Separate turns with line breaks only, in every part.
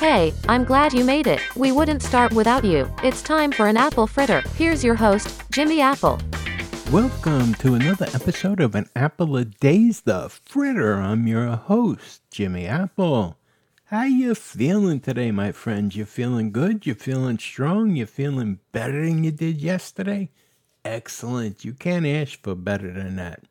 Hey, I'm glad you made it. We wouldn't start without you. It's time for an apple fritter. Here's your host, Jimmy Apple.
Welcome to another episode of An Apple a Day's The Fritter. I'm your host, Jimmy Apple. How you feeling today, my friends? You feeling good? You feeling strong? You feeling better than you did yesterday? Excellent. You can't ask for better than that.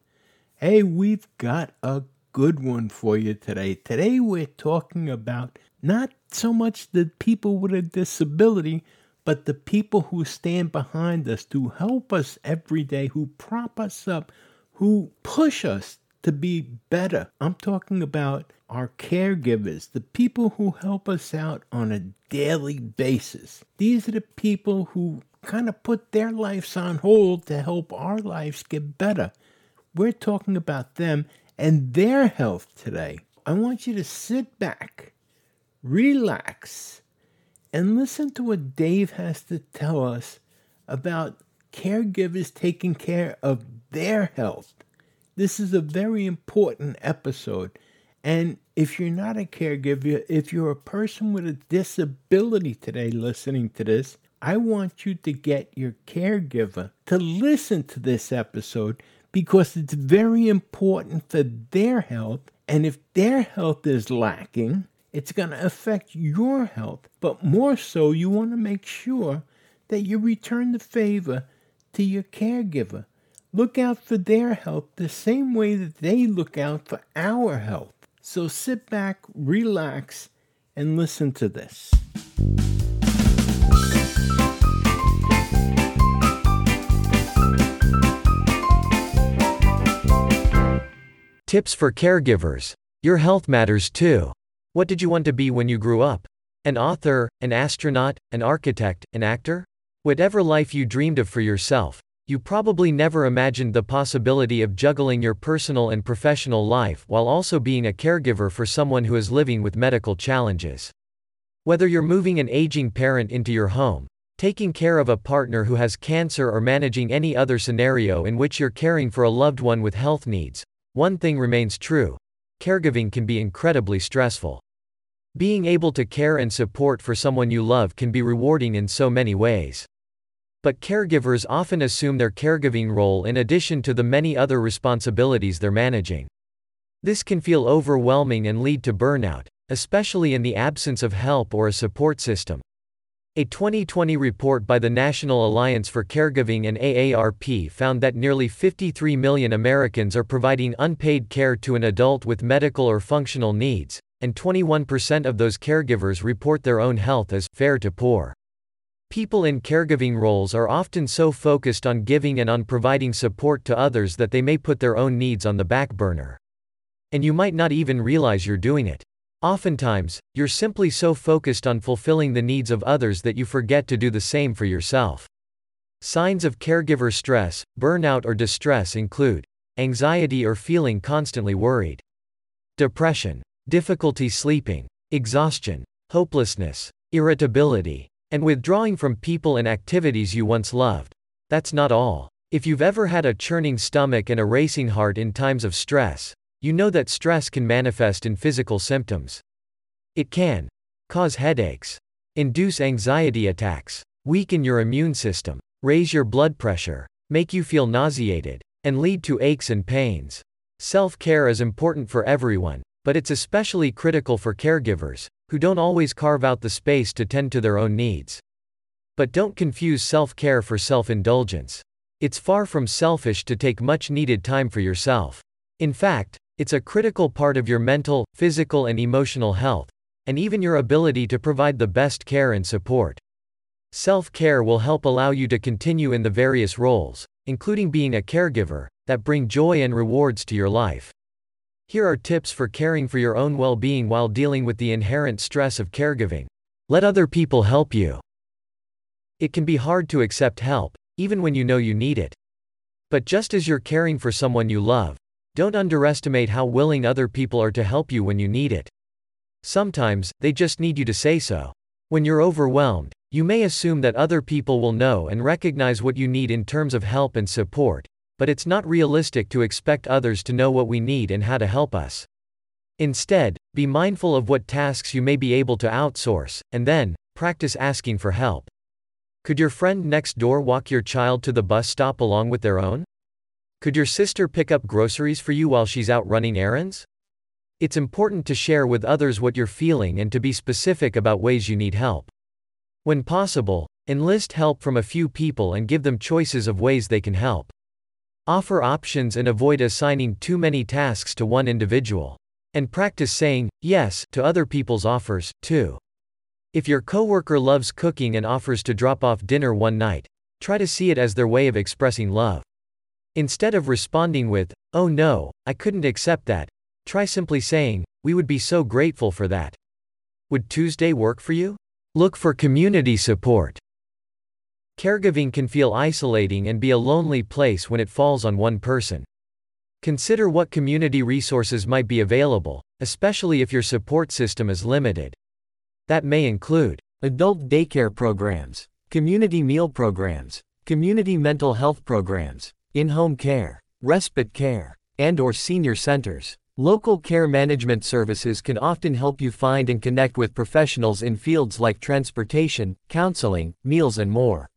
Hey, we've got a good one for you today. Today we're talking about not so much the people with a disability, but the people who stand behind us to help us every day, who prop us up, who push us to be better. I'm talking about our caregivers, the people who help us out on a daily basis. These are the people who kind of put their lives on hold to help our lives get better. We're talking about them and their health today. I want you to sit back relax, and listen to what Dave has to tell us about caregivers taking care of their health. This is a very important episode. And if you're not a caregiver, if you're a person with a disability today listening to this, I want you to get your caregiver to listen to this episode because it's very important for their health. And if their health is lacking, it's going to affect your health, but more so, you want to make sure that you return the favor to your caregiver. Look out for their health the same way that they look out for our health. So sit back, relax, and listen to this.
Tips for caregivers. Your health matters too. What did you want to be when you grew up? An author, an astronaut, an architect, an actor? Whatever life you dreamed of for yourself, you probably never imagined the possibility of juggling your personal and professional life while also being a caregiver for someone who is living with medical challenges. Whether you're moving an aging parent into your home, taking care of a partner who has cancer, or managing any other scenario in which you're caring for a loved one with health needs, one thing remains true caregiving can be incredibly stressful. Being able to care and support for someone you love can be rewarding in so many ways. But caregivers often assume their caregiving role in addition to the many other responsibilities they're managing. This can feel overwhelming and lead to burnout, especially in the absence of help or a support system. A 2020 report by the National Alliance for Caregiving and AARP found that nearly 53 million Americans are providing unpaid care to an adult with medical or functional needs, and 21% of those caregivers report their own health as fair to poor. People in caregiving roles are often so focused on giving and on providing support to others that they may put their own needs on the back burner. And you might not even realize you're doing it. Oftentimes, you're simply so focused on fulfilling the needs of others that you forget to do the same for yourself. Signs of caregiver stress, burnout, or distress include anxiety or feeling constantly worried, depression, difficulty sleeping, exhaustion, hopelessness, irritability, and withdrawing from people and activities you once loved. That's not all. If you've ever had a churning stomach and a racing heart in times of stress, you know that stress can manifest in physical symptoms. It can cause headaches, induce anxiety attacks, weaken your immune system, raise your blood pressure, make you feel nauseated, and lead to aches and pains. Self care is important for everyone, but it's especially critical for caregivers, who don't always carve out the space to tend to their own needs. But don't confuse self care for self indulgence. It's far from selfish to take much needed time for yourself. In fact, it's a critical part of your mental, physical, and emotional health, and even your ability to provide the best care and support. Self care will help allow you to continue in the various roles, including being a caregiver, that bring joy and rewards to your life. Here are tips for caring for your own well being while dealing with the inherent stress of caregiving. Let other people help you. It can be hard to accept help, even when you know you need it. But just as you're caring for someone you love, don't underestimate how willing other people are to help you when you need it. Sometimes, they just need you to say so. When you're overwhelmed, you may assume that other people will know and recognize what you need in terms of help and support, but it's not realistic to expect others to know what we need and how to help us. Instead, be mindful of what tasks you may be able to outsource, and then, practice asking for help. Could your friend next door walk your child to the bus stop along with their own? Could your sister pick up groceries for you while she's out running errands? It's important to share with others what you're feeling and to be specific about ways you need help. When possible, enlist help from a few people and give them choices of ways they can help. Offer options and avoid assigning too many tasks to one individual. And practice saying yes to other people's offers, too. If your coworker loves cooking and offers to drop off dinner one night, try to see it as their way of expressing love. Instead of responding with, oh no, I couldn't accept that, try simply saying, we would be so grateful for that. Would Tuesday work for you? Look for community support. Caregiving can feel isolating and be a lonely place when it falls on one person. Consider what community resources might be available, especially if your support system is limited. That may include
adult daycare programs, community meal programs, community mental health programs, in-home care, respite care, and or senior centers. Local care management services can often help you find and connect with professionals in fields like transportation, counseling, meals and more.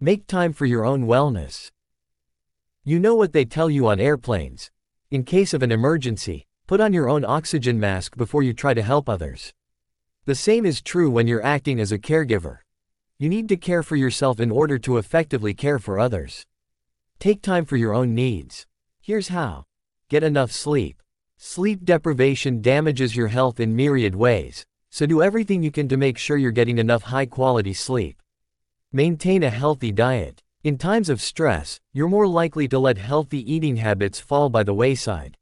Make time for your own wellness. You know what they tell you on airplanes. In case of an emergency, put on your own oxygen mask before you try to help others. The same is true when you're acting as a caregiver. You need to care for yourself in order to effectively care for others. Take time for your own needs. Here's how. Get enough sleep. Sleep deprivation damages your health in myriad ways, so do everything you can to make sure you're getting enough high quality sleep. Maintain a healthy diet. In times of stress, you're more likely to let healthy eating habits fall by the wayside.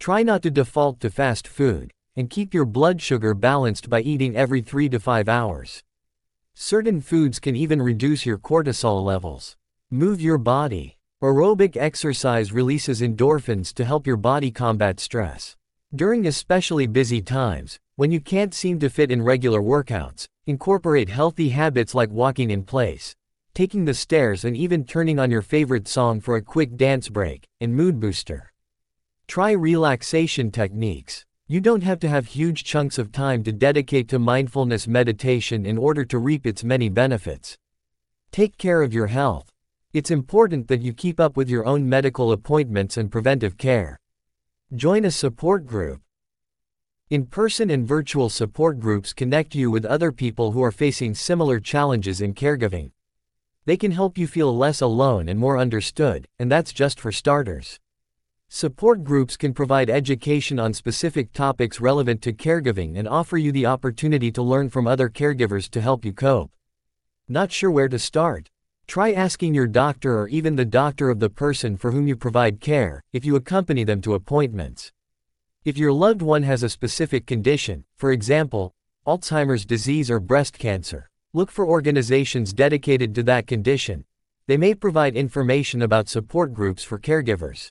Try not to default to fast food, and keep your blood sugar balanced by eating every 3 to 5 hours. Certain foods can even reduce your cortisol levels. Move your body. Aerobic exercise releases endorphins to help your body combat stress. During especially busy times, when you can't seem to fit in regular workouts, incorporate healthy habits like walking in place, taking the stairs and even turning on your favorite song for a quick dance break, and mood booster. Try relaxation techniques. You don't have to have huge chunks of time to dedicate to mindfulness meditation in order to reap its many benefits. Take care of your health. It's important that you keep up with your own medical appointments and preventive care. Join a support group. In-person and virtual support groups connect you with other people who are facing similar challenges in caregiving. They can help you feel less alone and more understood, and that's just for starters. Support groups can provide education on specific topics relevant to caregiving and offer you the opportunity to learn from other caregivers to help you cope. Not sure where to start? Try asking your doctor or even the doctor of the person for whom you provide care, if you accompany them to appointments. If your loved one has a specific condition, for example, Alzheimer's disease or breast cancer, Look for organizations dedicated to that condition. They may provide information about support groups for caregivers.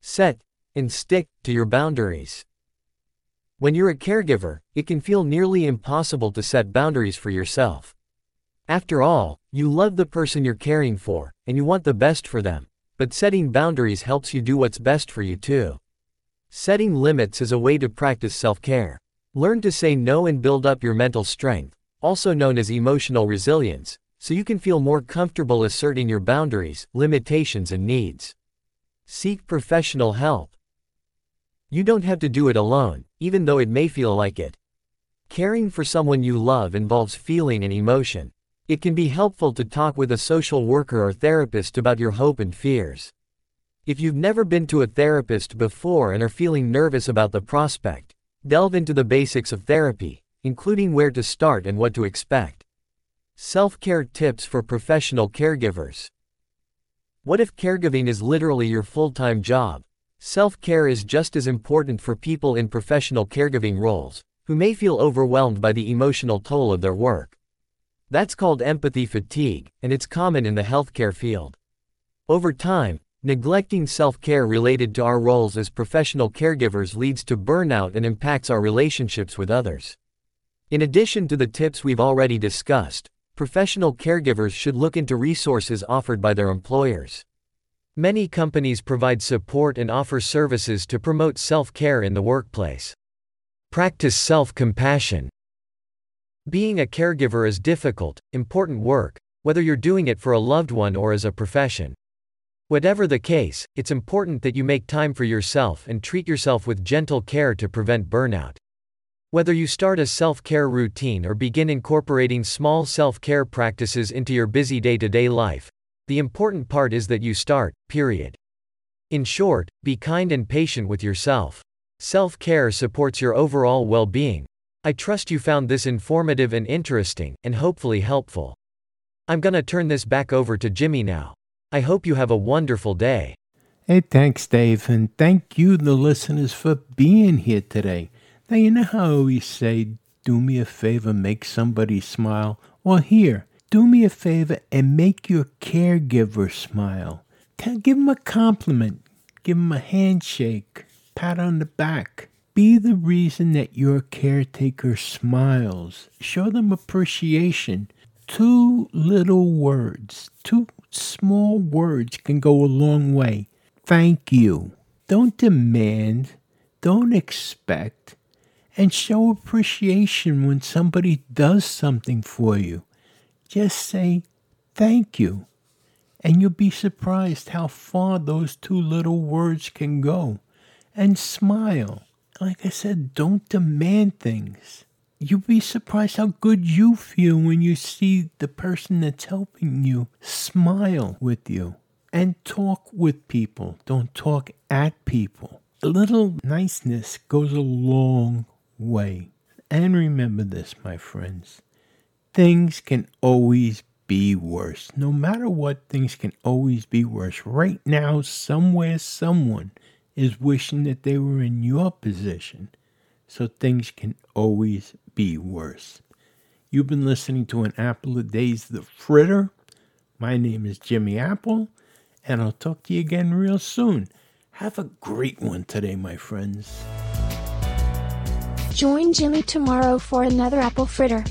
Set and stick to your boundaries. When you're a caregiver, it can feel nearly impossible to set boundaries for yourself. After all, you love the person you're caring for, and you want the best for them, but setting boundaries helps you do what's best for you too. Setting limits is a way to practice self care. Learn to say no and build up your mental strength also known as emotional resilience, so you can feel more comfortable asserting your boundaries, limitations, and needs. Seek professional help. You don't have to do it alone, even though it may feel like it. Caring for someone you love involves feeling and emotion. It can be helpful to talk with a social worker or therapist about your hope and fears. If you've never been to a therapist before and are feeling nervous about the prospect, delve into the basics of therapy, including where to start and what to expect. Self-care tips for professional caregivers. What if caregiving is literally your full-time job? Self-care is just as important for people in professional caregiving roles, who may feel overwhelmed by the emotional toll of their work. That's called empathy fatigue, and it's common in the healthcare field. Over time, neglecting self-care related to our roles as professional caregivers leads to burnout and impacts our relationships with others. In addition to the tips we've already discussed, professional caregivers should look into resources offered by their employers. Many companies provide support and offer services to promote self care in the workplace.
Practice self compassion. Being a caregiver is difficult, important work, whether you're doing it for a loved one or as a profession. Whatever the case, it's important that you make time for yourself and treat yourself with gentle care to prevent burnout. Whether you start a self care routine or begin incorporating small self care practices into your busy day to day life, the important part is that you start, period. In short, be kind and patient with yourself. Self care supports your overall well being. I trust you found this informative and interesting, and hopefully helpful. I'm gonna turn this back over to Jimmy now. I hope you have a wonderful day.
Hey, thanks, Dave, and thank you, the listeners, for being here today. Now, you know how I always say, do me a favor, make somebody smile? Well, here, do me a favor and make your caregiver smile. Tell, give them a compliment, give them a handshake, pat on the back. Be the reason that your caretaker smiles. Show them appreciation. Two little words, two small words can go a long way. Thank you. Don't demand, don't expect, and show appreciation when somebody does something for you. Just say thank you, and you'll be surprised how far those two little words can go. And smile. Like I said, don't demand things you'll be surprised how good you feel when you see the person that's helping you smile with you and talk with people. Don't talk at people. A little niceness goes a long way. And remember this, my friends things can always be worse. No matter what, things can always be worse. Right now, somewhere, someone is wishing that they were in your position. So things can always be worse. You've been listening to an Apple a Day's The Fritter. My name is Jimmy Apple, and I'll talk to you again real soon. Have a great one today, my friends.
Join Jimmy tomorrow for another Apple Fritter.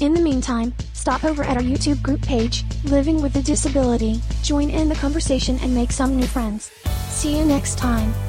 In the meantime, stop over at our YouTube group page, Living with a Disability, join in the conversation and make some new friends. See you next time.